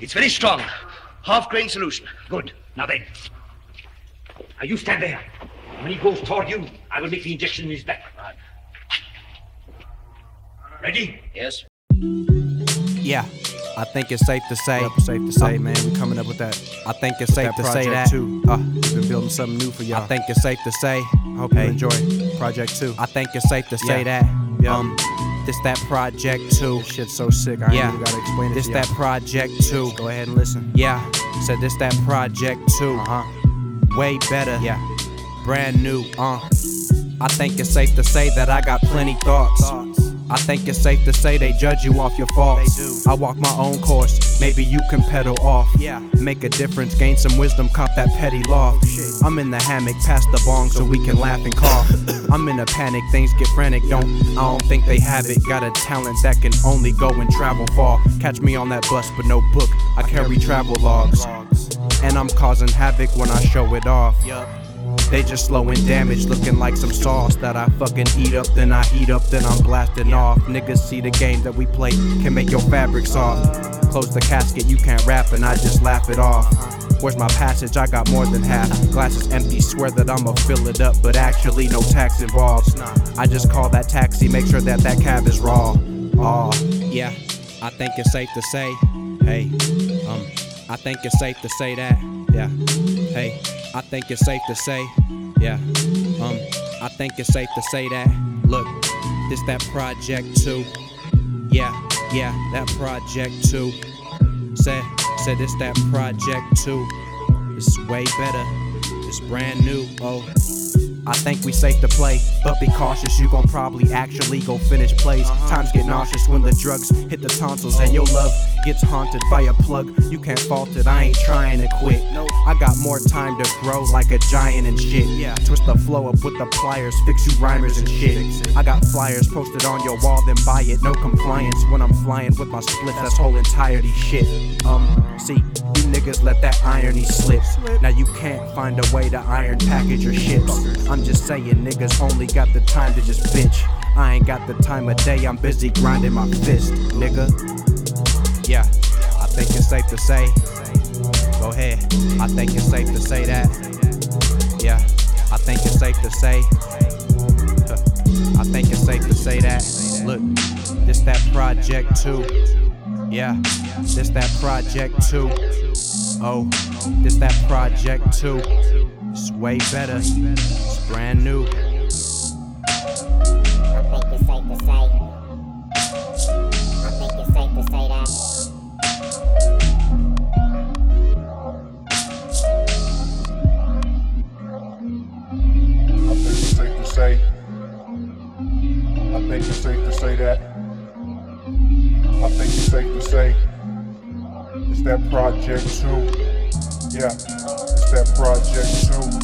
It's very strong. Half grain solution. Good. Now then. Now you stand there. When he goes toward you, I will make the injection in his back. Ready? Yes. Yeah. I think it's safe to say. Yep, safe to say, man. We coming up with that. I think it's safe to say project that. too. Uh, We've been building something new for y'all. I think it's safe to say. I hope hey, you enjoy Project Two. I think it's safe to say Yeah. that. Yeah. Um, this that project too. This shit's so sick. I Yeah. gotta explain it. This that project too. Go ahead and listen. Yeah. Said this that project too. Uh huh. Way better. Yeah. Brand new. Uh. I think it's safe to say that I got plenty thoughts. I think it's safe to say they judge you off your faults. They do. I walk my own course, maybe you can pedal off. Yeah. Make a difference, gain some wisdom, cop that petty loft. I'm in the hammock, pass the bong so we can laugh and cough. I'm in a panic, things get frantic, don't I don't think they have it. Got a talent that can only go and travel far. Catch me on that bus, but no book. I carry travel logs. And I'm causing havoc when I show it off. They just slowing damage, looking like some sauce that I fucking eat up, then I heat up, then I'm blasting off. Niggas see the game that we play can make your fabric soft. Close the casket, you can't rap, and I just laugh it off. Where's my passage? I got more than half. Glasses empty, swear that I'ma fill it up, but actually no tax involved. I just call that taxi, make sure that that cab is raw. Aw, yeah, I think it's safe to say, hey, um, I think it's safe to say that, yeah, hey, I think it's safe to say, yeah, um, I think it's safe to say that. Look, this that project too, yeah, yeah, that project too. Said, said this that project too. It's way better. It's brand new. Oh. I think we safe to play, but be cautious. You gon' probably actually go finish plays. Times get nauseous when the drugs hit the tonsils and your love gets haunted by a plug. You can't fault it. I ain't trying to quit. I got more time to grow like a giant and shit. Twist the flow up with the pliers, fix you rhymers and shit. I got flyers posted on your wall, then buy it. No compliance when I'm flying with my split. That's whole entirety shit. Um, see, you niggas let that irony slip. Now you can't find a way to iron package your ships. I'm just saying, niggas only got the time to just bitch. I ain't got the time of day, I'm busy grinding my fist, nigga. Yeah, I think it's safe to say. Go ahead, I think it's safe to say that. Yeah, I think it's safe to say. I think it's safe to say that. Look, this that project too. Yeah, this that project too. Oh, this that project too. It's way better. Brand new. I think it's safe to say. I think it's safe to say that. I think it's safe to say. I think it's safe to say that. I think it's safe to say. It's that project too. Yeah, it's that project too.